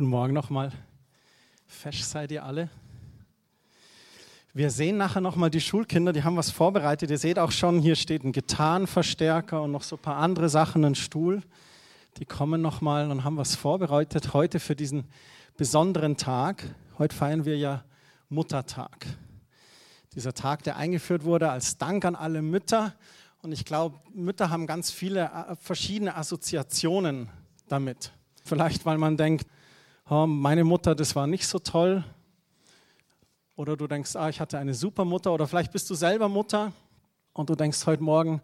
Guten Morgen nochmal. Fesch seid ihr alle. Wir sehen nachher nochmal die Schulkinder, die haben was vorbereitet. Ihr seht auch schon, hier steht ein Gitarrenverstärker und noch so ein paar andere Sachen, ein Stuhl. Die kommen nochmal und haben was vorbereitet heute für diesen besonderen Tag. Heute feiern wir ja Muttertag. Dieser Tag, der eingeführt wurde als Dank an alle Mütter. Und ich glaube, Mütter haben ganz viele äh, verschiedene Assoziationen damit. Vielleicht, weil man denkt, meine Mutter, das war nicht so toll. Oder du denkst, ah, ich hatte eine super Mutter. Oder vielleicht bist du selber Mutter und du denkst heute Morgen,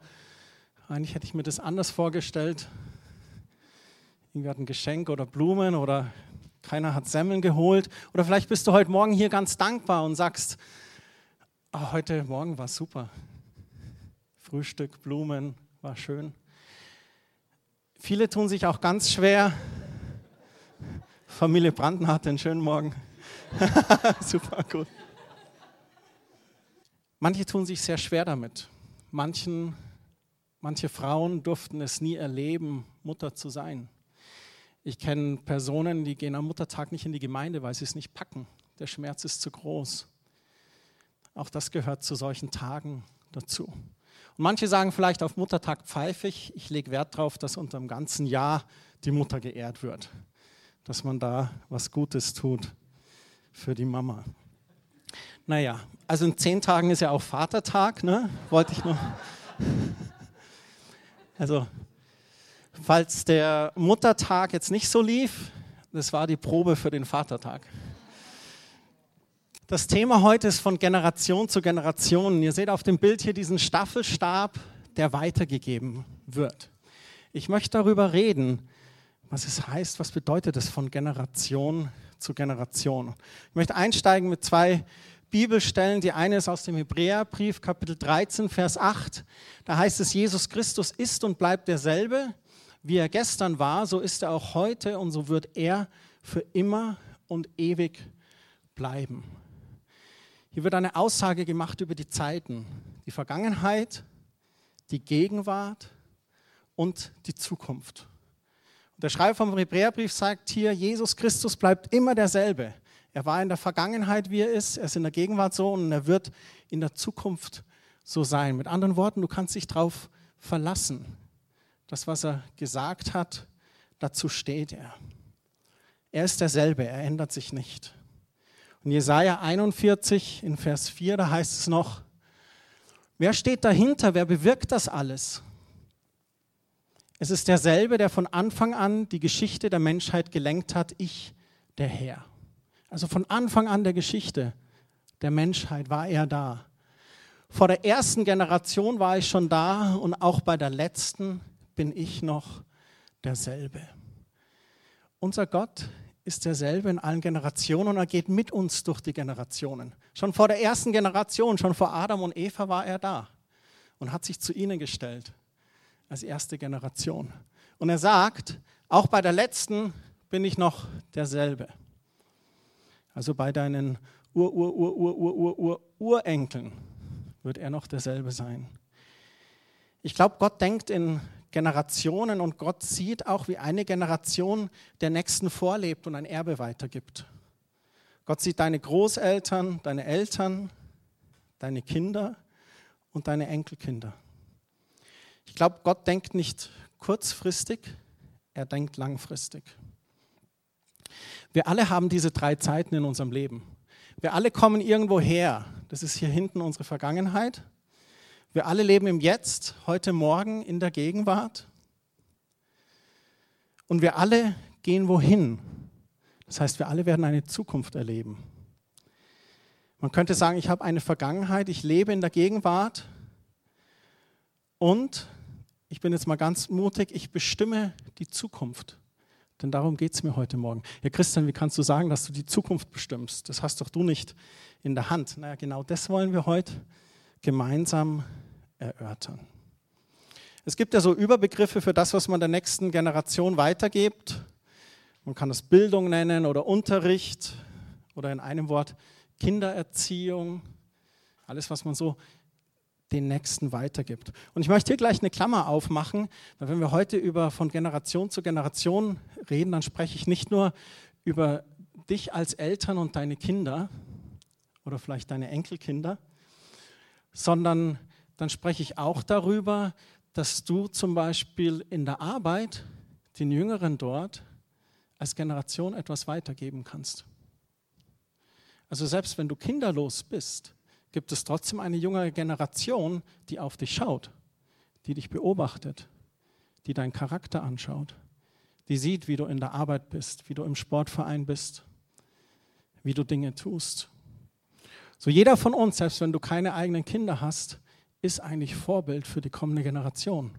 eigentlich hätte ich mir das anders vorgestellt. Irgendwie hat ein Geschenk oder Blumen oder keiner hat Semmeln geholt. Oder vielleicht bist du heute Morgen hier ganz dankbar und sagst, oh, heute Morgen war super. Frühstück, Blumen, war schön. Viele tun sich auch ganz schwer, Familie Brandner einen schönen Morgen. Super gut. Manche tun sich sehr schwer damit. Manchen, manche Frauen durften es nie erleben, Mutter zu sein. Ich kenne Personen, die gehen am Muttertag nicht in die Gemeinde, weil sie es nicht packen. Der Schmerz ist zu groß. Auch das gehört zu solchen Tagen dazu. Und manche sagen vielleicht auf Muttertag pfeifig, ich lege Wert darauf, dass unter dem ganzen Jahr die Mutter geehrt wird dass man da was Gutes tut für die Mama. Naja, also in zehn Tagen ist ja auch Vatertag, ne? Wollte ich noch. Also, falls der Muttertag jetzt nicht so lief, das war die Probe für den Vatertag. Das Thema heute ist von Generation zu Generation. Ihr seht auf dem Bild hier diesen Staffelstab, der weitergegeben wird. Ich möchte darüber reden, was es heißt, was bedeutet es von Generation zu Generation. Ich möchte einsteigen mit zwei Bibelstellen. Die eine ist aus dem Hebräerbrief, Kapitel 13, Vers 8. Da heißt es, Jesus Christus ist und bleibt derselbe. Wie er gestern war, so ist er auch heute und so wird er für immer und ewig bleiben. Hier wird eine Aussage gemacht über die Zeiten, die Vergangenheit, die Gegenwart und die Zukunft. Der Schreiber vom Hebräerbrief sagt hier, Jesus Christus bleibt immer derselbe. Er war in der Vergangenheit, wie er ist, er ist in der Gegenwart so und er wird in der Zukunft so sein. Mit anderen Worten, du kannst dich darauf verlassen. Das, was er gesagt hat, dazu steht er. Er ist derselbe, er ändert sich nicht. Und Jesaja 41 in Vers 4, da heißt es noch, wer steht dahinter, wer bewirkt das alles? Es ist derselbe, der von Anfang an die Geschichte der Menschheit gelenkt hat, ich, der Herr. Also von Anfang an der Geschichte der Menschheit war er da. Vor der ersten Generation war ich schon da und auch bei der letzten bin ich noch derselbe. Unser Gott ist derselbe in allen Generationen und er geht mit uns durch die Generationen. Schon vor der ersten Generation, schon vor Adam und Eva war er da und hat sich zu ihnen gestellt als erste Generation. Und er sagt, auch bei der letzten bin ich noch derselbe. Also bei deinen Ur, Ur, Ur, Ur, Ur, Ur, Ur, Urenkeln wird er noch derselbe sein. Ich glaube, Gott denkt in Generationen und Gott sieht auch, wie eine Generation der nächsten vorlebt und ein Erbe weitergibt. Gott sieht deine Großeltern, deine Eltern, deine Kinder und deine Enkelkinder. Ich glaube, Gott denkt nicht kurzfristig, er denkt langfristig. Wir alle haben diese drei Zeiten in unserem Leben. Wir alle kommen irgendwo her. Das ist hier hinten unsere Vergangenheit. Wir alle leben im Jetzt, heute Morgen in der Gegenwart. Und wir alle gehen wohin. Das heißt, wir alle werden eine Zukunft erleben. Man könnte sagen, ich habe eine Vergangenheit, ich lebe in der Gegenwart und ich bin jetzt mal ganz mutig, ich bestimme die Zukunft. Denn darum geht es mir heute Morgen. Ja, Christian, wie kannst du sagen, dass du die Zukunft bestimmst? Das hast doch du nicht in der Hand. Naja, genau das wollen wir heute gemeinsam erörtern. Es gibt ja so Überbegriffe für das, was man der nächsten Generation weitergibt. Man kann das Bildung nennen oder Unterricht oder in einem Wort Kindererziehung. Alles, was man so den Nächsten weitergibt. Und ich möchte hier gleich eine Klammer aufmachen, weil wenn wir heute über von Generation zu Generation reden, dann spreche ich nicht nur über dich als Eltern und deine Kinder oder vielleicht deine Enkelkinder, sondern dann spreche ich auch darüber, dass du zum Beispiel in der Arbeit den Jüngeren dort als Generation etwas weitergeben kannst. Also selbst wenn du kinderlos bist, gibt es trotzdem eine junge Generation, die auf dich schaut, die dich beobachtet, die deinen Charakter anschaut, die sieht, wie du in der Arbeit bist, wie du im Sportverein bist, wie du Dinge tust. So jeder von uns, selbst wenn du keine eigenen Kinder hast, ist eigentlich Vorbild für die kommende Generation.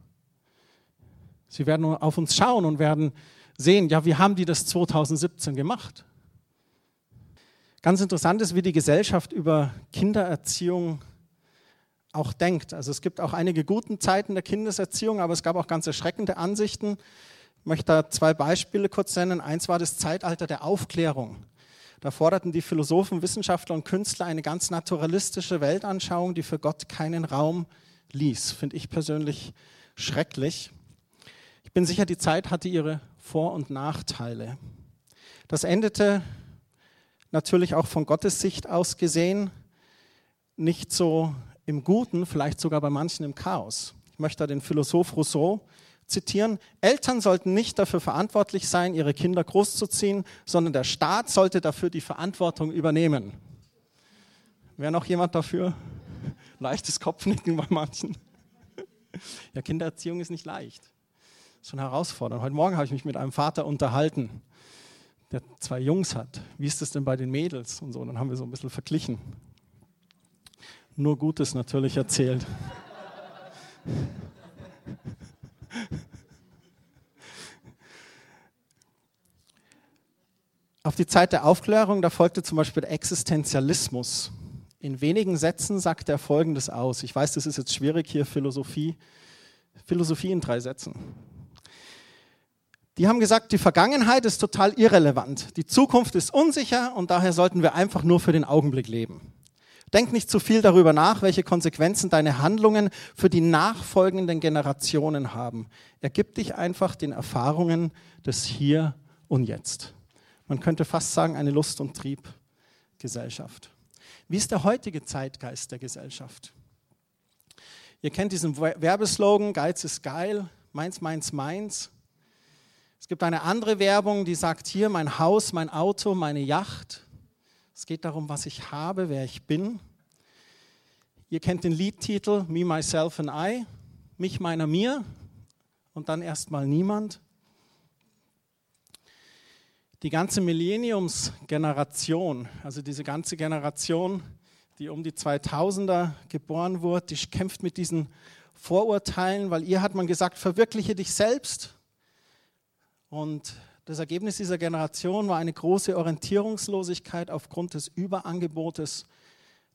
Sie werden auf uns schauen und werden sehen, ja, wie haben die das 2017 gemacht? Ganz interessant ist, wie die Gesellschaft über Kindererziehung auch denkt. Also es gibt auch einige guten Zeiten der Kindeserziehung, aber es gab auch ganz erschreckende Ansichten. Ich möchte da zwei Beispiele kurz nennen. Eins war das Zeitalter der Aufklärung. Da forderten die Philosophen, Wissenschaftler und Künstler eine ganz naturalistische Weltanschauung, die für Gott keinen Raum ließ. Finde ich persönlich schrecklich. Ich bin sicher, die Zeit hatte ihre Vor- und Nachteile. Das endete natürlich auch von Gottes Sicht aus gesehen nicht so im Guten, vielleicht sogar bei manchen im Chaos. Ich möchte da den Philosoph Rousseau zitieren, Eltern sollten nicht dafür verantwortlich sein, ihre Kinder großzuziehen, sondern der Staat sollte dafür die Verantwortung übernehmen. Wäre noch jemand dafür? Leichtes Kopfnicken bei manchen. Ja, Kindererziehung ist nicht leicht. Ist schon herausfordernd. Heute Morgen habe ich mich mit einem Vater unterhalten, der zwei Jungs hat. Wie ist das denn bei den Mädels und so? Und dann haben wir so ein bisschen verglichen. Nur Gutes natürlich erzählt. Auf die Zeit der Aufklärung, da folgte zum Beispiel der Existenzialismus. In wenigen Sätzen sagt er Folgendes aus. Ich weiß, das ist jetzt schwierig hier, Philosophie. Philosophie in drei Sätzen. Die haben gesagt, die Vergangenheit ist total irrelevant. Die Zukunft ist unsicher und daher sollten wir einfach nur für den Augenblick leben. Denk nicht zu viel darüber nach, welche Konsequenzen deine Handlungen für die nachfolgenden Generationen haben. Ergib dich einfach den Erfahrungen des Hier und Jetzt man könnte fast sagen, eine Lust- und Triebgesellschaft. Wie ist der heutige Zeitgeist der Gesellschaft? Ihr kennt diesen Werbeslogan, Geiz ist geil, meins, meins, meins. Es gibt eine andere Werbung, die sagt hier, mein Haus, mein Auto, meine Yacht. Es geht darum, was ich habe, wer ich bin. Ihr kennt den Liedtitel Me, Myself and I, mich, meiner, mir und dann erstmal niemand. Die ganze Millenniumsgeneration, also diese ganze Generation, die um die 2000er geboren wurde, die kämpft mit diesen Vorurteilen, weil ihr hat man gesagt, verwirkliche dich selbst. Und das Ergebnis dieser Generation war eine große Orientierungslosigkeit aufgrund des Überangebotes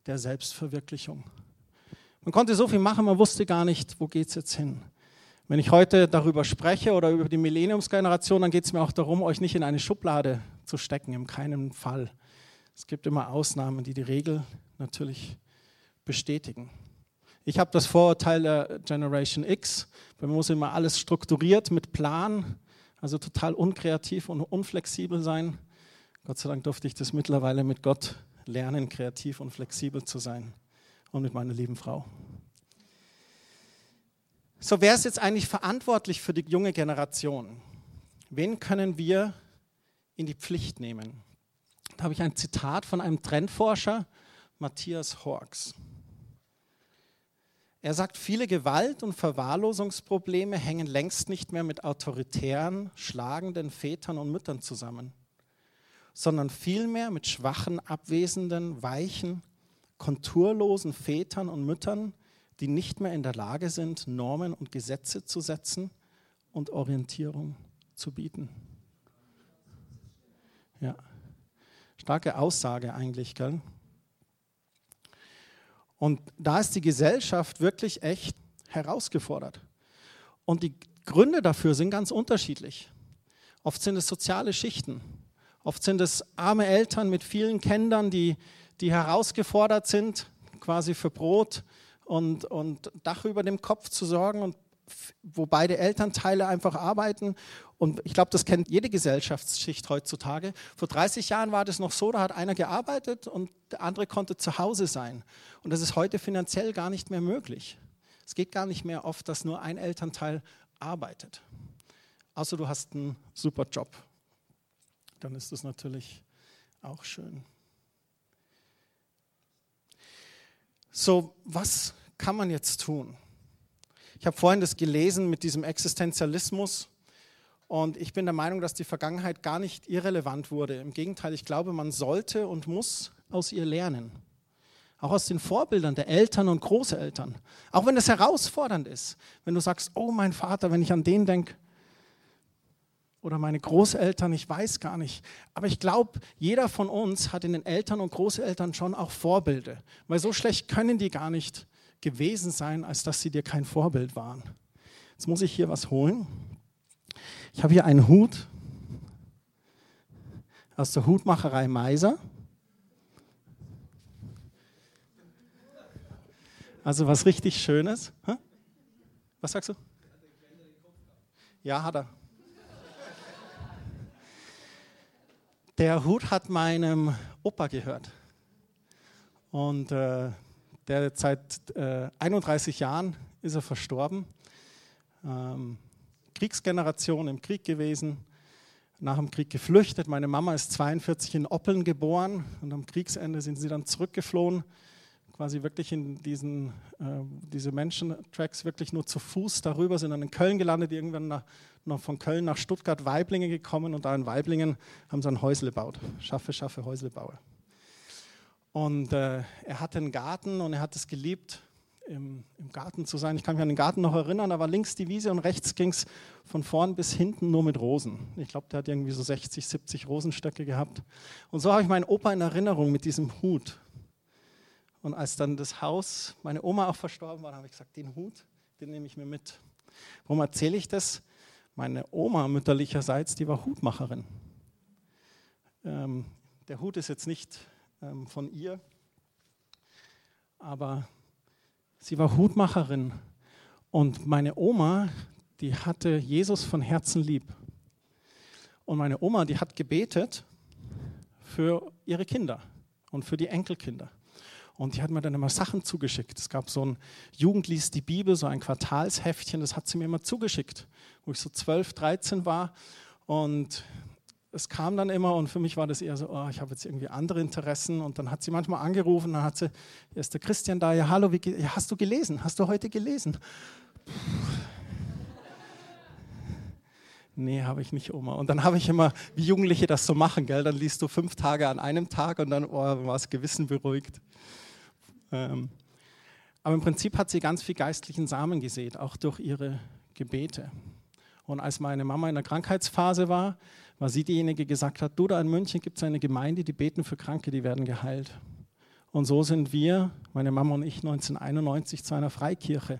der Selbstverwirklichung. Man konnte so viel machen, man wusste gar nicht, wo geht es jetzt hin. Wenn ich heute darüber spreche oder über die Millenniumsgeneration, dann geht es mir auch darum, euch nicht in eine Schublade zu stecken, in keinem Fall. Es gibt immer Ausnahmen, die die Regel natürlich bestätigen. Ich habe das Vorurteil der Generation X. Bei mir muss immer alles strukturiert mit Plan, also total unkreativ und unflexibel sein. Gott sei Dank durfte ich das mittlerweile mit Gott lernen, kreativ und flexibel zu sein und mit meiner lieben Frau. So, wer ist jetzt eigentlich verantwortlich für die junge Generation? Wen können wir in die Pflicht nehmen? Da habe ich ein Zitat von einem Trendforscher, Matthias Horks. Er sagt, viele Gewalt- und Verwahrlosungsprobleme hängen längst nicht mehr mit autoritären, schlagenden Vätern und Müttern zusammen, sondern vielmehr mit schwachen, abwesenden, weichen, konturlosen Vätern und Müttern, die nicht mehr in der Lage sind, Normen und Gesetze zu setzen und Orientierung zu bieten. Ja, starke Aussage eigentlich, gell? Und da ist die Gesellschaft wirklich echt herausgefordert. Und die Gründe dafür sind ganz unterschiedlich. Oft sind es soziale Schichten. Oft sind es arme Eltern mit vielen Kindern, die, die herausgefordert sind, quasi für Brot und, und Dach über dem Kopf zu sorgen und wo beide Elternteile einfach arbeiten. Und ich glaube, das kennt jede Gesellschaftsschicht heutzutage. Vor 30 Jahren war das noch so, da hat einer gearbeitet und der andere konnte zu Hause sein. Und das ist heute finanziell gar nicht mehr möglich. Es geht gar nicht mehr oft, dass nur ein Elternteil arbeitet. Außer du hast einen super Job. Dann ist das natürlich auch schön. So, was kann man jetzt tun? Ich habe vorhin das gelesen mit diesem Existenzialismus und ich bin der Meinung, dass die Vergangenheit gar nicht irrelevant wurde. Im Gegenteil, ich glaube, man sollte und muss aus ihr lernen. Auch aus den Vorbildern der Eltern und Großeltern. Auch wenn es herausfordernd ist. Wenn du sagst, oh mein Vater, wenn ich an den denke, oder meine Großeltern, ich weiß gar nicht. Aber ich glaube, jeder von uns hat in den Eltern und Großeltern schon auch Vorbilder. Weil so schlecht können die gar nicht gewesen sein, als dass sie dir kein Vorbild waren. Jetzt muss ich hier was holen. Ich habe hier einen Hut aus der Hutmacherei Meiser. Also was richtig Schönes. Was sagst du? Ja, hat er. Der Hut hat meinem Opa gehört. Und äh, der seit äh, 31 Jahren ist er verstorben. Ähm, Kriegsgeneration im Krieg gewesen, nach dem Krieg geflüchtet. Meine Mama ist 42 in Oppeln geboren und am Kriegsende sind sie dann zurückgeflohen, quasi wirklich in diesen, äh, diese Menschentracks wirklich nur zu Fuß darüber, sind dann in Köln gelandet, irgendwann nach, noch von Köln nach Stuttgart, Weiblingen gekommen und da in Weiblingen haben sie ein Häusle gebaut. Schaffe, schaffe, Häusle baue. Und äh, er hatte einen Garten und er hat es geliebt, im, im, Garten zu sein. Ich kann mich an den Garten noch erinnern, da war links die Wiese und rechts ging es von vorn bis hinten nur mit Rosen. Ich glaube, der hat irgendwie so 60, 70 Rosenstöcke gehabt. Und so habe ich meinen Opa in Erinnerung mit diesem Hut. Und als dann das Haus, meine Oma auch verstorben war, habe ich gesagt, den Hut, den nehme ich mir mit. Warum erzähle ich das? Meine Oma mütterlicherseits, die war Hutmacherin. Ähm, der Hut ist jetzt nicht ähm, von ihr. Aber sie war Hutmacherin und meine Oma, die hatte Jesus von Herzen lieb. Und meine Oma, die hat gebetet für ihre Kinder und für die Enkelkinder. Und die hat mir dann immer Sachen zugeschickt. Es gab so ein Jugend liest die Bibel, so ein Quartalsheftchen, das hat sie mir immer zugeschickt, wo ich so 12, 13 war. Und es kam dann immer und für mich war das eher so, oh, ich habe jetzt irgendwie andere Interessen und dann hat sie manchmal angerufen, dann hat sie, hier ist der Christian da, ja hallo, wie, ja, hast du gelesen? Hast du heute gelesen? Nee, habe ich nicht, Oma. Und dann habe ich immer, wie Jugendliche das so machen, gell? dann liest du fünf Tage an einem Tag und dann oh, war das Gewissen beruhigt. Ähm, aber im Prinzip hat sie ganz viel geistlichen Samen gesät, auch durch ihre Gebete. Und als meine Mama in der Krankheitsphase war, war sie diejenige, die gesagt hat, du, da in München gibt es eine Gemeinde, die beten für Kranke, die werden geheilt. Und so sind wir, meine Mama und ich, 1991 zu einer Freikirche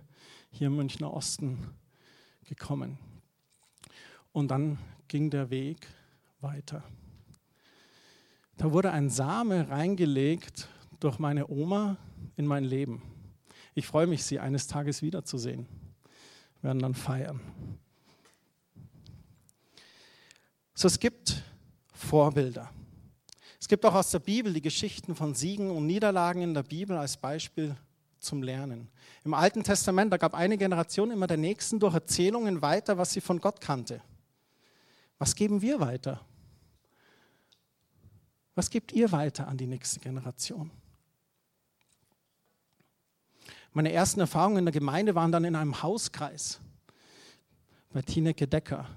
hier im Münchner Osten gekommen. Und dann ging der Weg weiter. Da wurde ein Same reingelegt durch meine Oma in mein Leben. Ich freue mich, sie eines Tages wiederzusehen. Wir werden dann feiern. So, es gibt Vorbilder. Es gibt auch aus der Bibel die Geschichten von Siegen und Niederlagen in der Bibel als Beispiel zum Lernen. Im Alten Testament, da gab eine Generation immer der nächsten durch Erzählungen weiter, was sie von Gott kannte. Was geben wir weiter? Was gebt ihr weiter an die nächste Generation? Meine ersten Erfahrungen in der Gemeinde waren dann in einem Hauskreis bei Tineke Decker.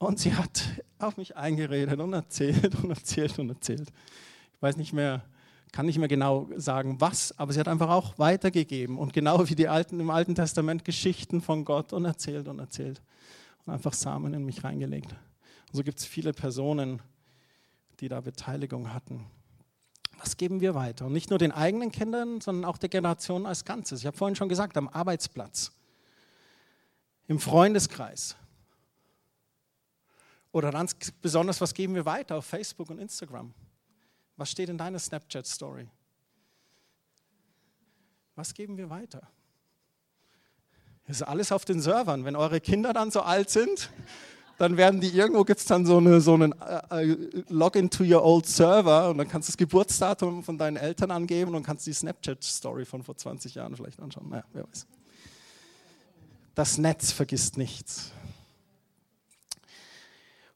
Und sie hat auf mich eingeredet und erzählt und erzählt und erzählt. Ich weiß nicht mehr, kann nicht mehr genau sagen, was, aber sie hat einfach auch weitergegeben und genau wie die Alten im Alten Testament Geschichten von Gott und erzählt und erzählt und einfach Samen in mich reingelegt. Und so gibt es viele Personen, die da Beteiligung hatten. Was geben wir weiter? Und nicht nur den eigenen Kindern, sondern auch der Generation als Ganzes. Ich habe vorhin schon gesagt, am Arbeitsplatz, im Freundeskreis, oder ganz besonders, was geben wir weiter auf Facebook und Instagram? Was steht in deiner Snapchat-Story? Was geben wir weiter? Das ist alles auf den Servern. Wenn eure Kinder dann so alt sind, dann werden die irgendwo gibt es dann so, eine, so einen äh, äh, Login to your old Server und dann kannst du das Geburtsdatum von deinen Eltern angeben und kannst die Snapchat-Story von vor 20 Jahren vielleicht anschauen. Naja, wer weiß. Das Netz vergisst nichts.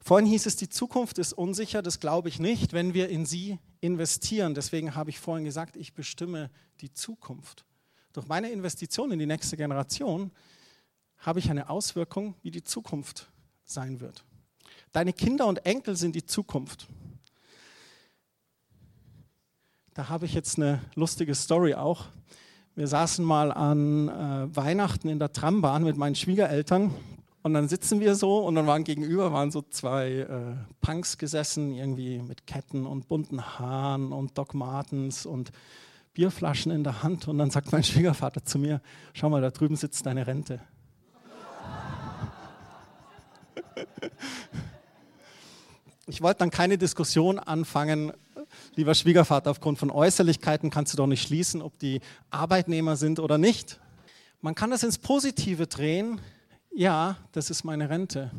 Vorhin hieß es, die Zukunft ist unsicher, das glaube ich nicht, wenn wir in sie investieren. Deswegen habe ich vorhin gesagt, ich bestimme die Zukunft. Durch meine Investition in die nächste Generation habe ich eine Auswirkung, wie die Zukunft sein wird. Deine Kinder und Enkel sind die Zukunft. Da habe ich jetzt eine lustige Story auch. Wir saßen mal an äh, Weihnachten in der Trambahn mit meinen Schwiegereltern und dann sitzen wir so und dann waren gegenüber waren so zwei äh, Punks gesessen, irgendwie mit Ketten und bunten Haaren und Doc Martens und Bierflaschen in der Hand und dann sagt mein Schwiegervater zu mir, schau mal, da drüben sitzt deine Rente. Ich wollte dann keine Diskussion anfangen, lieber Schwiegervater, aufgrund von Äußerlichkeiten kannst du doch nicht schließen, ob die Arbeitnehmer sind oder nicht. Man kann das ins Positive drehen. Ja, das ist meine Rente.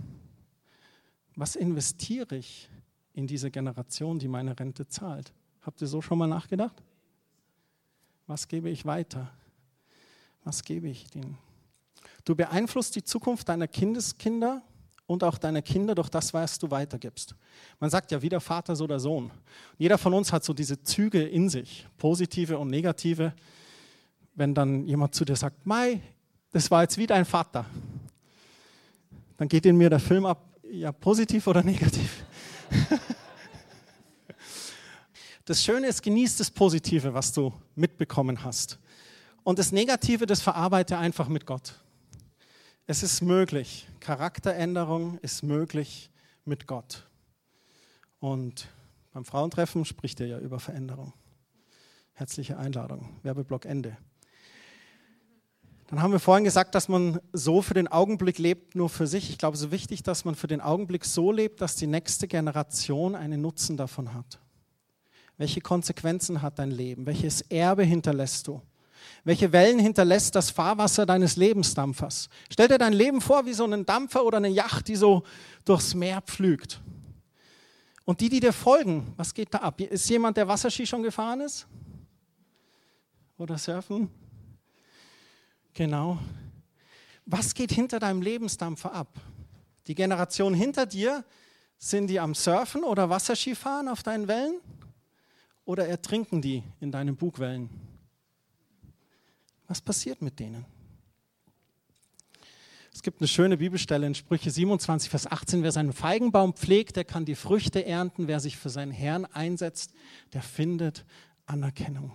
Was investiere ich in diese Generation, die meine Rente zahlt? Habt ihr so schon mal nachgedacht? Was gebe ich weiter? Was gebe ich denen? Du beeinflusst die Zukunft deiner Kindeskinder und auch deiner Kinder durch das, was du weitergibst. Man sagt ja wieder Vater, so der Sohn. Jeder von uns hat so diese Züge in sich, positive und negative. Wenn dann jemand zu dir sagt, Mai, das war jetzt wie dein Vater, dann geht in mir der Film ab, ja, positiv oder negativ. Das Schöne ist, genieß das Positive, was du mitbekommen hast. Und das Negative, das verarbeite einfach mit Gott. Es ist möglich. Charakteränderung ist möglich mit Gott. Und beim Frauentreffen spricht er ja über Veränderung. Herzliche Einladung. Werbeblock Ende. Dann haben wir vorhin gesagt, dass man so für den Augenblick lebt, nur für sich. Ich glaube, es ist wichtig, dass man für den Augenblick so lebt, dass die nächste Generation einen Nutzen davon hat. Welche Konsequenzen hat dein Leben? Welches Erbe hinterlässt du? Welche Wellen hinterlässt das Fahrwasser deines Lebensdampfers? Stell dir dein Leben vor wie so einen Dampfer oder eine Yacht, die so durchs Meer pflügt. Und die, die dir folgen, was geht da ab? Ist jemand, der Wasserski schon gefahren ist? Oder surfen? Genau. Was geht hinter deinem Lebensdampfer ab? Die Generation hinter dir, sind die am Surfen oder Wasserski fahren auf deinen Wellen? Oder ertrinken die in deinen Bugwellen? Was passiert mit denen? Es gibt eine schöne Bibelstelle in Sprüche 27, Vers 18. Wer seinen Feigenbaum pflegt, der kann die Früchte ernten. Wer sich für seinen Herrn einsetzt, der findet Anerkennung.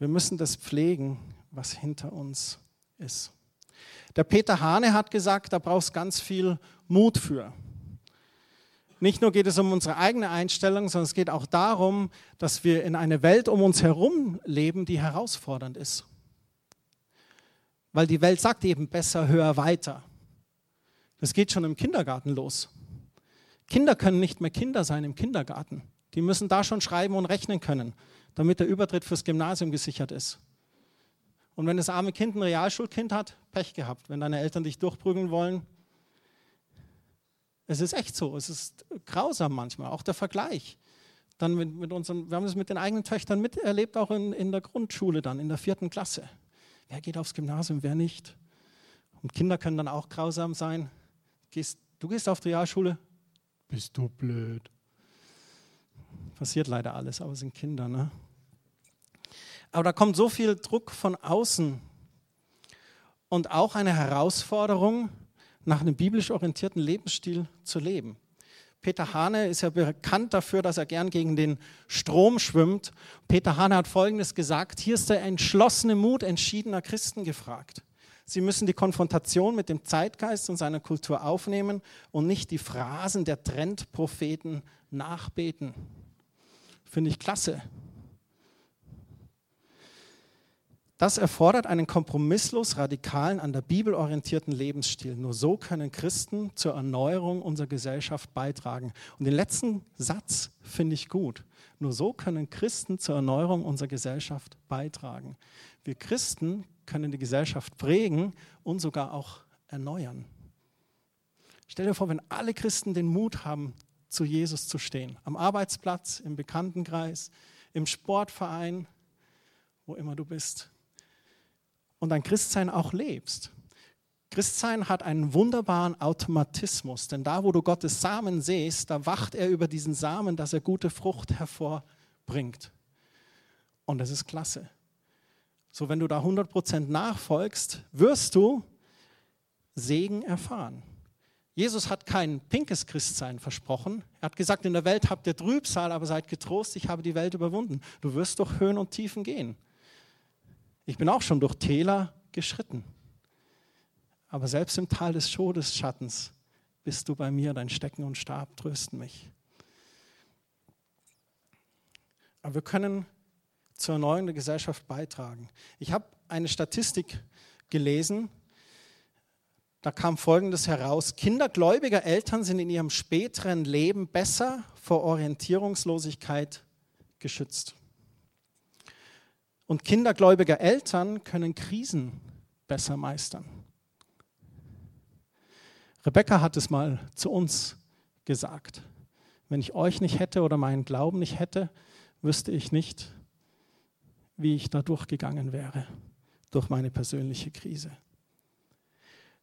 Wir müssen das pflegen, was hinter uns ist. Der Peter Hane hat gesagt, da brauchst ganz viel Mut für. Nicht nur geht es um unsere eigene Einstellung, sondern es geht auch darum, dass wir in einer Welt um uns herum leben, die herausfordernd ist. Weil die Welt sagt eben besser, höher, weiter. Das geht schon im Kindergarten los. Kinder können nicht mehr Kinder sein im Kindergarten. Die müssen da schon schreiben und rechnen können, damit der Übertritt fürs Gymnasium gesichert ist. Und wenn das arme Kind ein Realschulkind hat, Pech gehabt. Wenn deine Eltern dich durchprügeln wollen, es ist echt so, es ist grausam manchmal, auch der Vergleich. Dann mit, mit unseren, wir haben das mit den eigenen Töchtern miterlebt, auch in, in der Grundschule dann, in der vierten Klasse. Wer geht aufs Gymnasium, wer nicht? Und Kinder können dann auch grausam sein. Gehst, du gehst auf die Realschule? Bist du blöd. Passiert leider alles, aber es sind Kinder. Ne? Aber da kommt so viel Druck von außen und auch eine Herausforderung, nach einem biblisch orientierten Lebensstil zu leben. Peter Hane ist ja bekannt dafür, dass er gern gegen den Strom schwimmt. Peter Hane hat Folgendes gesagt, hier ist der entschlossene Mut entschiedener Christen gefragt. Sie müssen die Konfrontation mit dem Zeitgeist und seiner Kultur aufnehmen und nicht die Phrasen der Trendpropheten nachbeten. Finde ich klasse. Das erfordert einen kompromisslos radikalen, an der Bibel orientierten Lebensstil. Nur so können Christen zur Erneuerung unserer Gesellschaft beitragen. Und den letzten Satz finde ich gut. Nur so können Christen zur Erneuerung unserer Gesellschaft beitragen. Wir Christen können die Gesellschaft prägen und sogar auch erneuern. Stell dir vor, wenn alle Christen den Mut haben, zu Jesus zu stehen, am Arbeitsplatz, im Bekanntenkreis, im Sportverein, wo immer du bist, und dein Christsein auch lebst. Christsein hat einen wunderbaren Automatismus, denn da, wo du Gottes Samen siehst, da wacht er über diesen Samen, dass er gute Frucht hervorbringt. Und das ist klasse. So, wenn du da 100% nachfolgst, wirst du Segen erfahren. Jesus hat kein pinkes Christsein versprochen. Er hat gesagt, in der Welt habt ihr Trübsal, aber seid getrost, ich habe die Welt überwunden. Du wirst durch Höhen und Tiefen gehen. Ich bin auch schon durch Täler geschritten. Aber selbst im Tal des Todesschattens bist du bei mir, dein Stecken und Stab trösten mich. Aber wir können zur Erneuerung der Gesellschaft beitragen. Ich habe eine Statistik gelesen, da kam Folgendes heraus. Kinder gläubiger Eltern sind in ihrem späteren Leben besser vor Orientierungslosigkeit geschützt. Und Kinder gläubiger Eltern können Krisen besser meistern. Rebecca hat es mal zu uns gesagt. Wenn ich euch nicht hätte oder meinen Glauben nicht hätte, wüsste ich nicht, wie ich da durchgegangen wäre, durch meine persönliche Krise.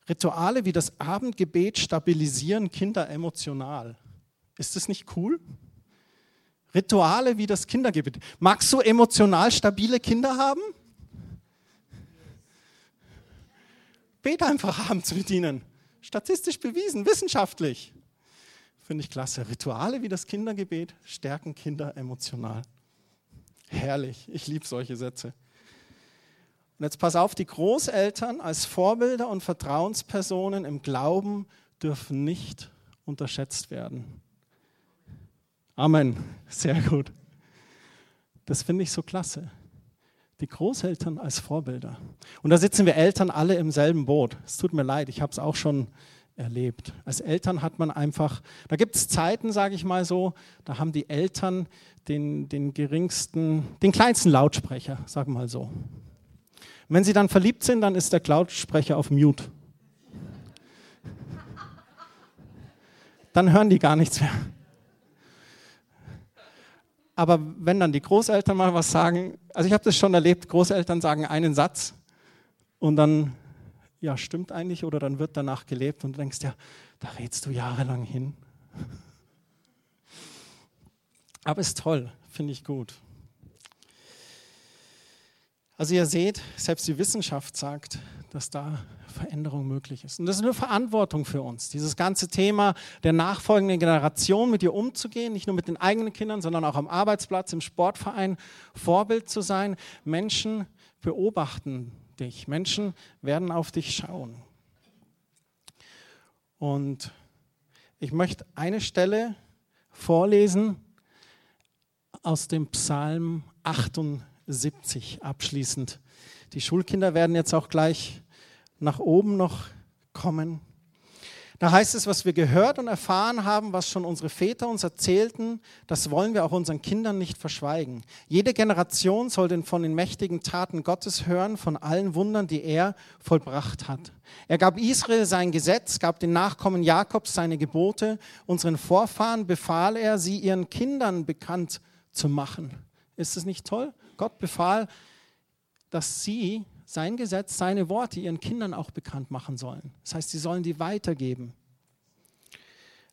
Rituale wie das Abendgebet stabilisieren Kinder emotional. Ist das nicht cool? Rituale wie das Kindergebet. Magst du emotional stabile Kinder haben? Bet einfach abends mit ihnen. Statistisch bewiesen, wissenschaftlich. Finde ich klasse. Rituale wie das Kindergebet stärken Kinder emotional. Herrlich. Ich liebe solche Sätze. Und jetzt pass auf, die Großeltern als Vorbilder und Vertrauenspersonen im Glauben dürfen nicht unterschätzt werden. Amen. Sehr gut. Das finde ich so klasse. Die Großeltern als Vorbilder. Und da sitzen wir Eltern alle im selben Boot. Es tut mir leid, ich habe es auch schon erlebt. Als Eltern hat man einfach, da gibt es Zeiten, sage ich mal so, da haben die Eltern den, den geringsten, den kleinsten Lautsprecher, sagen wir mal so wenn sie dann verliebt sind, dann ist der Cloud-Sprecher auf Mute. Dann hören die gar nichts mehr. Aber wenn dann die Großeltern mal was sagen, also ich habe das schon erlebt, Großeltern sagen einen Satz und dann, ja, stimmt eigentlich, oder dann wird danach gelebt und du denkst, ja, da redst du jahrelang hin. Aber ist toll, finde ich gut. Also ihr seht, selbst die Wissenschaft sagt, dass da Veränderung möglich ist. Und das ist eine Verantwortung für uns, dieses ganze Thema der nachfolgenden Generation mit ihr umzugehen, nicht nur mit den eigenen Kindern, sondern auch am Arbeitsplatz, im Sportverein Vorbild zu sein. Menschen beobachten dich, Menschen werden auf dich schauen. Und ich möchte eine Stelle vorlesen aus dem Psalm 78. 70 abschließend. Die Schulkinder werden jetzt auch gleich nach oben noch kommen. Da heißt es, was wir gehört und erfahren haben, was schon unsere Väter uns erzählten, das wollen wir auch unseren Kindern nicht verschweigen. Jede Generation soll den von den mächtigen Taten Gottes hören, von allen Wundern, die er vollbracht hat. Er gab Israel sein Gesetz, gab den Nachkommen Jakobs seine Gebote. Unseren Vorfahren befahl er, sie ihren Kindern bekannt zu machen. Ist es nicht toll? Gott befahl, dass sie sein Gesetz, seine Worte ihren Kindern auch bekannt machen sollen. Das heißt, sie sollen die weitergeben.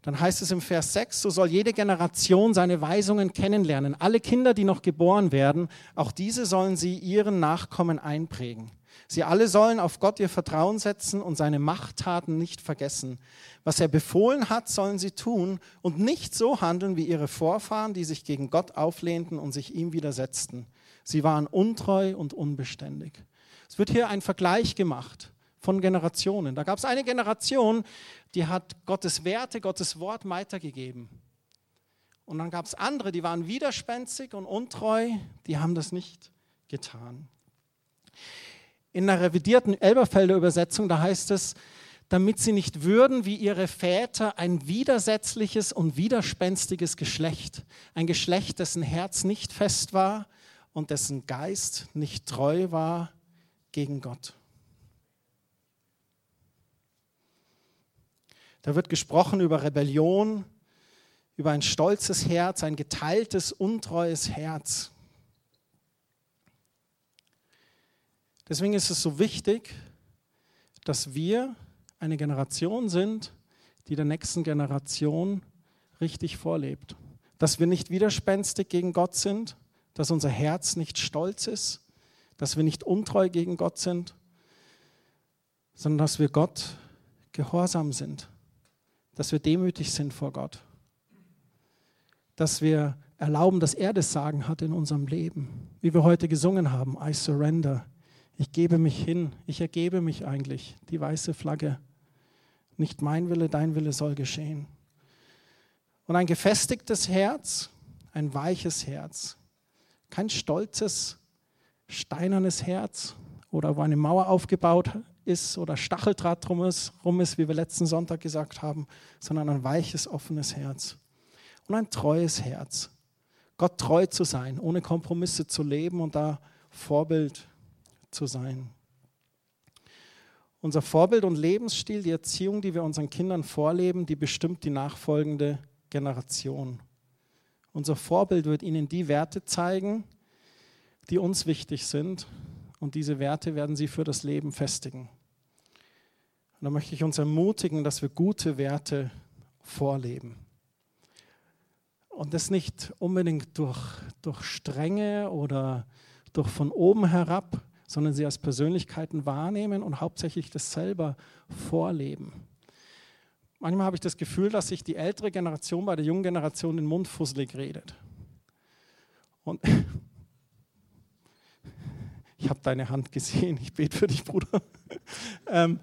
Dann heißt es im Vers 6, so soll jede Generation seine Weisungen kennenlernen. Alle Kinder, die noch geboren werden, auch diese sollen sie ihren Nachkommen einprägen. Sie alle sollen auf Gott ihr Vertrauen setzen und seine Machttaten nicht vergessen. Was er befohlen hat, sollen sie tun und nicht so handeln wie ihre Vorfahren, die sich gegen Gott auflehnten und sich ihm widersetzten. Sie waren untreu und unbeständig. Es wird hier ein Vergleich gemacht von Generationen. Da gab es eine Generation, die hat Gottes Werte, Gottes Wort weitergegeben. Und dann gab es andere, die waren widerspenstig und untreu, die haben das nicht getan. In der revidierten Elberfelder Übersetzung, da heißt es, damit sie nicht würden wie ihre Väter ein widersetzliches und widerspenstiges Geschlecht, ein Geschlecht, dessen Herz nicht fest war, und dessen Geist nicht treu war gegen Gott. Da wird gesprochen über Rebellion, über ein stolzes Herz, ein geteiltes, untreues Herz. Deswegen ist es so wichtig, dass wir eine Generation sind, die der nächsten Generation richtig vorlebt. Dass wir nicht widerspenstig gegen Gott sind, dass unser Herz nicht stolz ist, dass wir nicht untreu gegen Gott sind, sondern dass wir Gott gehorsam sind, dass wir demütig sind vor Gott, dass wir erlauben, dass er das Sagen hat in unserem Leben, wie wir heute gesungen haben, I surrender. Ich gebe mich hin, ich ergebe mich eigentlich, die weiße Flagge. Nicht mein Wille, dein Wille soll geschehen. Und ein gefestigtes Herz, ein weiches Herz, kein stolzes, steinernes Herz oder wo eine Mauer aufgebaut ist oder Stacheldraht drum ist, rum ist, wie wir letzten Sonntag gesagt haben, sondern ein weiches, offenes Herz. Und ein treues Herz. Gott treu zu sein, ohne Kompromisse zu leben und da Vorbild zu sein. Unser Vorbild und Lebensstil, die Erziehung, die wir unseren Kindern vorleben, die bestimmt die nachfolgende Generation. Unser Vorbild wird ihnen die Werte zeigen, die uns wichtig sind. Und diese Werte werden sie für das Leben festigen. Und da möchte ich uns ermutigen, dass wir gute Werte vorleben. Und das nicht unbedingt durch, durch Strenge oder durch von oben herab, sondern sie als Persönlichkeiten wahrnehmen und hauptsächlich das selber vorleben. Manchmal habe ich das Gefühl, dass sich die ältere Generation bei der jungen Generation den Mund fusselig redet. Und ich habe deine Hand gesehen, ich bete für dich, Bruder. ähm,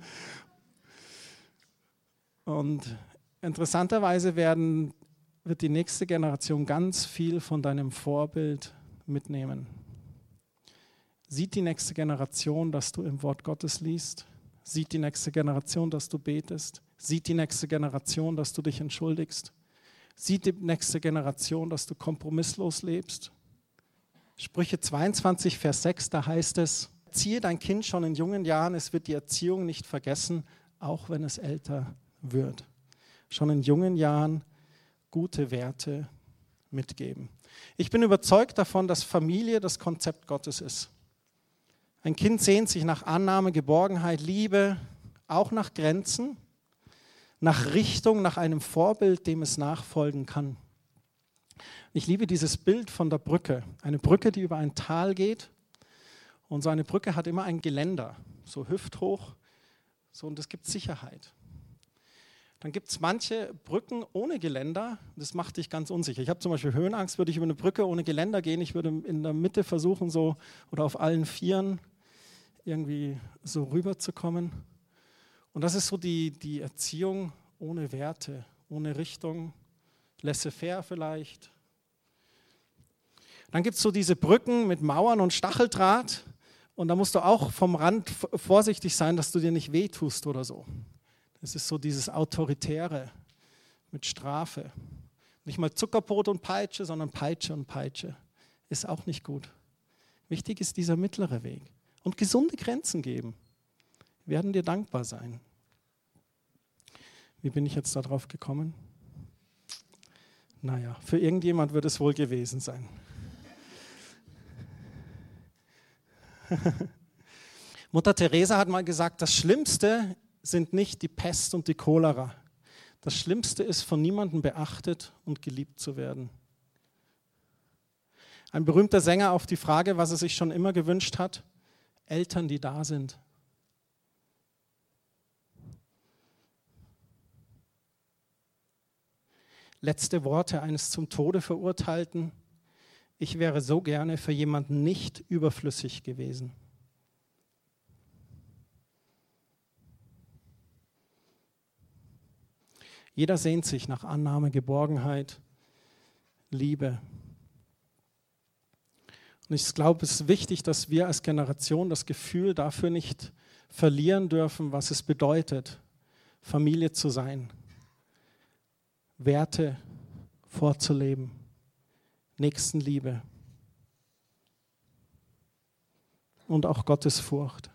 und interessanterweise werden, wird die nächste Generation ganz viel von deinem Vorbild mitnehmen. Sieht die nächste Generation, dass du im Wort Gottes liest? Sieht die nächste Generation, dass du betest? Sieht die nächste Generation, dass du dich entschuldigst? Sieht die nächste Generation, dass du kompromisslos lebst? Sprüche 22, Vers 6, da heißt es, erziehe dein Kind schon in jungen Jahren, es wird die Erziehung nicht vergessen, auch wenn es älter wird. Schon in jungen Jahren gute Werte mitgeben. Ich bin überzeugt davon, dass Familie das Konzept Gottes ist. Ein Kind sehnt sich nach Annahme, Geborgenheit, Liebe, auch nach Grenzen, nach Richtung, nach einem Vorbild, dem es nachfolgen kann. Ich liebe dieses Bild von der Brücke. Eine Brücke, die über ein Tal geht. Und so eine Brücke hat immer ein Geländer, so hüfthoch. So, und es gibt Sicherheit. Dann gibt es manche Brücken ohne Geländer. Das macht dich ganz unsicher. Ich habe zum Beispiel Höhenangst, würde ich über eine Brücke ohne Geländer gehen. Ich würde in der Mitte versuchen, so oder auf allen Vieren irgendwie so rüberzukommen. Und das ist so die, die Erziehung ohne Werte, ohne Richtung, laissez-faire vielleicht, dann gibt es so diese Brücken mit Mauern und Stacheldraht. Und da musst du auch vom Rand vorsichtig sein, dass du dir nicht wehtust oder so. Das ist so dieses Autoritäre mit Strafe. Nicht mal Zuckerbrot und Peitsche, sondern Peitsche und Peitsche. Ist auch nicht gut. Wichtig ist dieser mittlere Weg. Und gesunde Grenzen geben. Wir werden dir dankbar sein. Wie bin ich jetzt darauf gekommen? Naja, für irgendjemand wird es wohl gewesen sein. Mutter Teresa hat mal gesagt, das Schlimmste sind nicht die Pest und die Cholera. Das Schlimmste ist, von niemandem beachtet und geliebt zu werden. Ein berühmter Sänger auf die Frage, was er sich schon immer gewünscht hat, Eltern, die da sind. Letzte Worte eines zum Tode verurteilten ich wäre so gerne für jemanden nicht überflüssig gewesen. Jeder sehnt sich nach Annahme, Geborgenheit, Liebe. Und ich glaube, es ist wichtig, dass wir als Generation das Gefühl dafür nicht verlieren dürfen, was es bedeutet, Familie zu sein, Werte vorzuleben. Nächstenliebe und auch Gottes Furcht.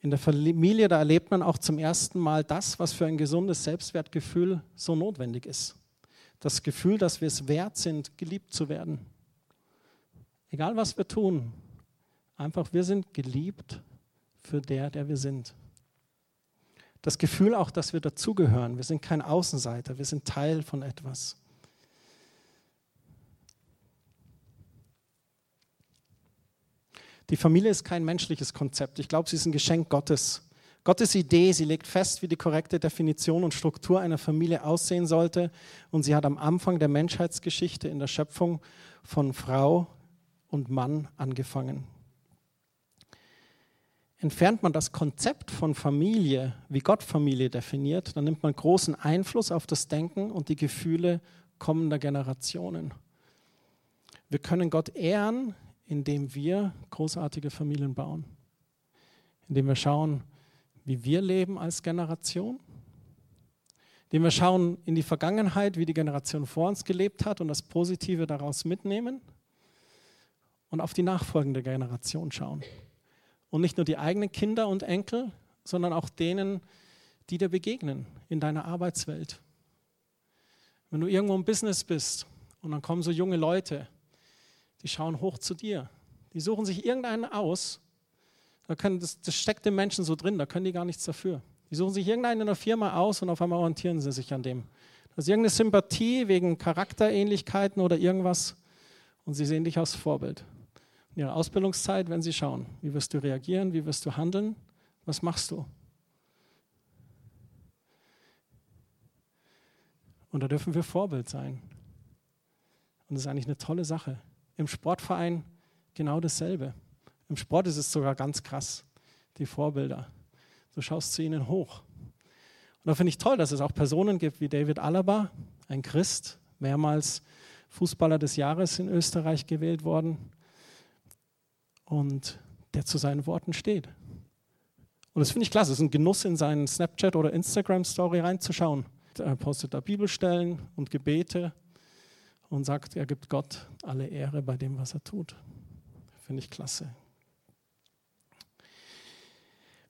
In der Familie, da erlebt man auch zum ersten Mal das, was für ein gesundes Selbstwertgefühl so notwendig ist. Das Gefühl, dass wir es wert sind, geliebt zu werden. Egal was wir tun, einfach wir sind geliebt für der, der wir sind. Das Gefühl auch, dass wir dazugehören. Wir sind kein Außenseiter, wir sind Teil von etwas. Die Familie ist kein menschliches Konzept. Ich glaube, sie ist ein Geschenk Gottes. Gottes Idee, sie legt fest, wie die korrekte Definition und Struktur einer Familie aussehen sollte. Und sie hat am Anfang der Menschheitsgeschichte in der Schöpfung von Frau und Mann angefangen. Entfernt man das Konzept von Familie, wie Gott Familie definiert, dann nimmt man großen Einfluss auf das Denken und die Gefühle kommender Generationen. Wir können Gott ehren, indem wir großartige Familien bauen, indem wir schauen, wie wir leben als Generation, indem wir schauen in die Vergangenheit, wie die Generation vor uns gelebt hat und das Positive daraus mitnehmen und auf die nachfolgende Generation schauen. Und nicht nur die eigenen Kinder und Enkel, sondern auch denen, die dir begegnen in deiner Arbeitswelt. Wenn du irgendwo im Business bist und dann kommen so junge Leute, die schauen hoch zu dir. Die suchen sich irgendeinen aus. Da können, das, das steckt im Menschen so drin, da können die gar nichts dafür. Die suchen sich irgendeinen in der Firma aus und auf einmal orientieren sie sich an dem. Das ist irgendeine Sympathie wegen Charakterähnlichkeiten oder irgendwas und sie sehen dich als Vorbild. In ihrer Ausbildungszeit, wenn sie schauen, wie wirst du reagieren, wie wirst du handeln, was machst du? Und da dürfen wir Vorbild sein. Und das ist eigentlich eine tolle Sache. Im Sportverein genau dasselbe. Im Sport ist es sogar ganz krass, die Vorbilder. Du schaust zu ihnen hoch. Und da finde ich toll, dass es auch Personen gibt wie David Alaba, ein Christ, mehrmals Fußballer des Jahres in Österreich gewählt worden und der zu seinen Worten steht. Und das finde ich klasse. Es ist ein Genuss, in seinen Snapchat- oder Instagram-Story reinzuschauen. Er postet da Bibelstellen und Gebete und sagt, er gibt Gott alle Ehre bei dem, was er tut. Finde ich klasse.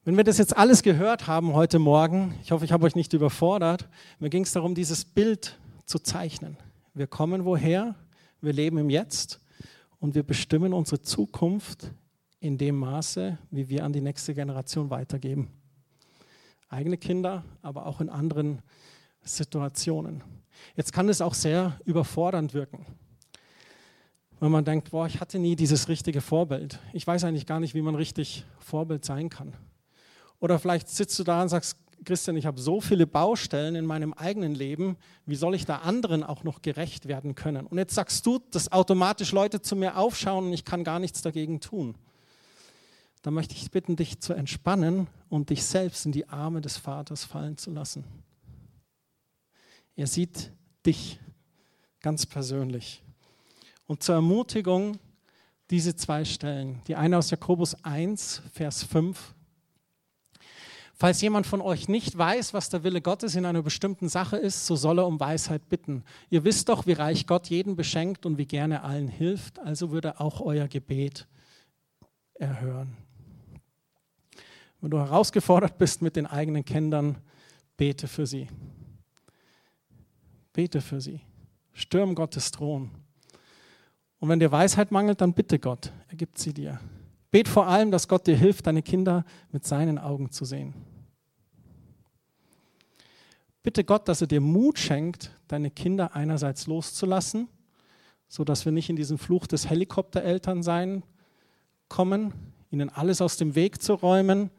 Wenn wir das jetzt alles gehört haben heute Morgen, ich hoffe, ich habe euch nicht überfordert, mir ging es darum, dieses Bild zu zeichnen. Wir kommen woher, wir leben im Jetzt und wir bestimmen unsere Zukunft in dem Maße, wie wir an die nächste Generation weitergeben. Eigene Kinder, aber auch in anderen Situationen. Jetzt kann es auch sehr überfordernd wirken. Wenn man denkt, boah, ich hatte nie dieses richtige Vorbild. Ich weiß eigentlich gar nicht, wie man richtig Vorbild sein kann. Oder vielleicht sitzt du da und sagst, Christian, ich habe so viele Baustellen in meinem eigenen Leben, wie soll ich da anderen auch noch gerecht werden können? Und jetzt sagst du, dass automatisch Leute zu mir aufschauen und ich kann gar nichts dagegen tun. Da möchte ich bitten, dich zu entspannen und dich selbst in die Arme des Vaters fallen zu lassen. Er sieht dich ganz persönlich. Und zur Ermutigung diese zwei Stellen. Die eine aus Jakobus 1, Vers 5. Falls jemand von euch nicht weiß, was der Wille Gottes in einer bestimmten Sache ist, so soll er um Weisheit bitten. Ihr wisst doch, wie reich Gott jeden beschenkt und wie gerne allen hilft, also würde auch euer Gebet erhören. Wenn du herausgefordert bist mit den eigenen Kindern, bete für sie. Bete für sie. Stürm Gottes Thron. Und wenn dir Weisheit mangelt, dann bitte Gott, er gibt sie dir. Bet vor allem, dass Gott dir hilft, deine Kinder mit seinen Augen zu sehen. Bitte Gott, dass er dir Mut schenkt, deine Kinder einerseits loszulassen, sodass wir nicht in diesen Fluch des Helikopterelternsein kommen, ihnen alles aus dem Weg zu räumen,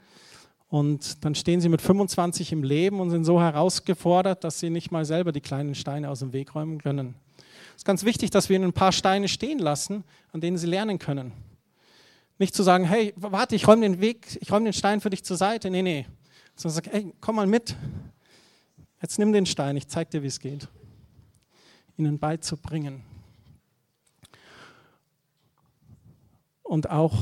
und dann stehen sie mit 25 im Leben und sind so herausgefordert, dass sie nicht mal selber die kleinen Steine aus dem Weg räumen können. Es ist ganz wichtig, dass wir ihnen ein paar Steine stehen lassen, an denen sie lernen können. Nicht zu sagen, hey, warte, ich räume den Weg, ich räume den Stein für dich zur Seite. Nee, nee. Sondern sagen, hey, komm mal mit. Jetzt nimm den Stein, ich zeige dir, wie es geht. Ihnen beizubringen. Und auch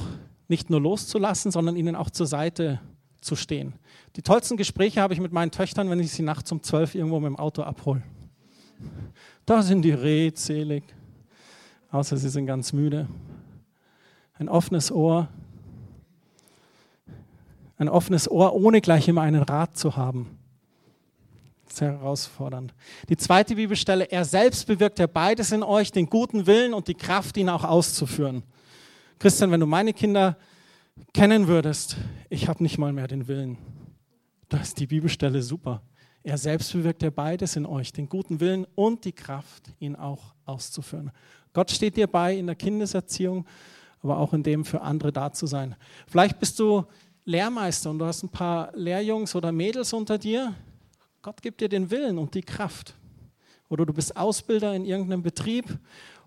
nicht nur loszulassen, sondern ihnen auch zur Seite zu zu stehen. Die tollsten Gespräche habe ich mit meinen Töchtern, wenn ich sie nachts um zwölf irgendwo mit dem Auto abhole. Da sind die redselig, außer sie sind ganz müde. Ein offenes Ohr, Ein offenes Ohr, ohne gleich immer einen Rat zu haben. Sehr herausfordernd. Die zweite Bibelstelle, er selbst bewirkt ja beides in euch, den guten Willen und die Kraft, ihn auch auszuführen. Christian, wenn du meine Kinder kennen würdest, ich habe nicht mal mehr den Willen. Da ist die Bibelstelle super. Er selbst bewirkt ja beides in euch, den guten Willen und die Kraft, ihn auch auszuführen. Gott steht dir bei in der Kindeserziehung, aber auch in dem für andere da zu sein. Vielleicht bist du Lehrmeister und du hast ein paar Lehrjungs oder Mädels unter dir. Gott gibt dir den Willen und die Kraft. Oder du bist Ausbilder in irgendeinem Betrieb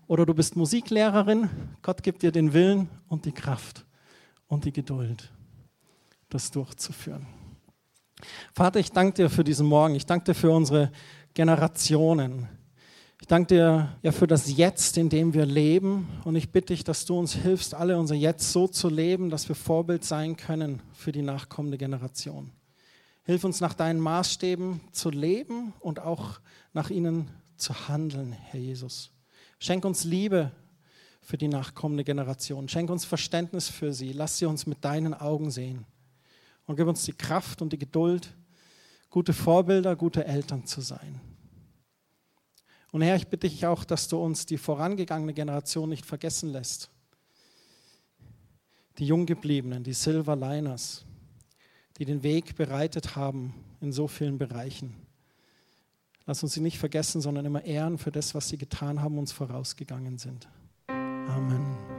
oder du bist Musiklehrerin. Gott gibt dir den Willen und die Kraft und die Geduld, das durchzuführen. Vater, ich danke dir für diesen Morgen. Ich danke dir für unsere Generationen. Ich danke dir ja für das Jetzt, in dem wir leben. Und ich bitte dich, dass du uns hilfst, alle unser Jetzt so zu leben, dass wir Vorbild sein können für die nachkommende Generation. Hilf uns nach deinen Maßstäben zu leben und auch nach ihnen zu handeln, Herr Jesus. Schenk uns Liebe für die nachkommende Generation. Schenk uns Verständnis für sie. Lass sie uns mit deinen Augen sehen und gib uns die Kraft und die Geduld, gute Vorbilder, gute Eltern zu sein. Und Herr, ich bitte dich auch, dass du uns die vorangegangene Generation nicht vergessen lässt. Die Junggebliebenen, die Silver Liners, die den Weg bereitet haben in so vielen Bereichen. Lass uns sie nicht vergessen, sondern immer ehren für das, was sie getan haben, uns vorausgegangen sind. Amen.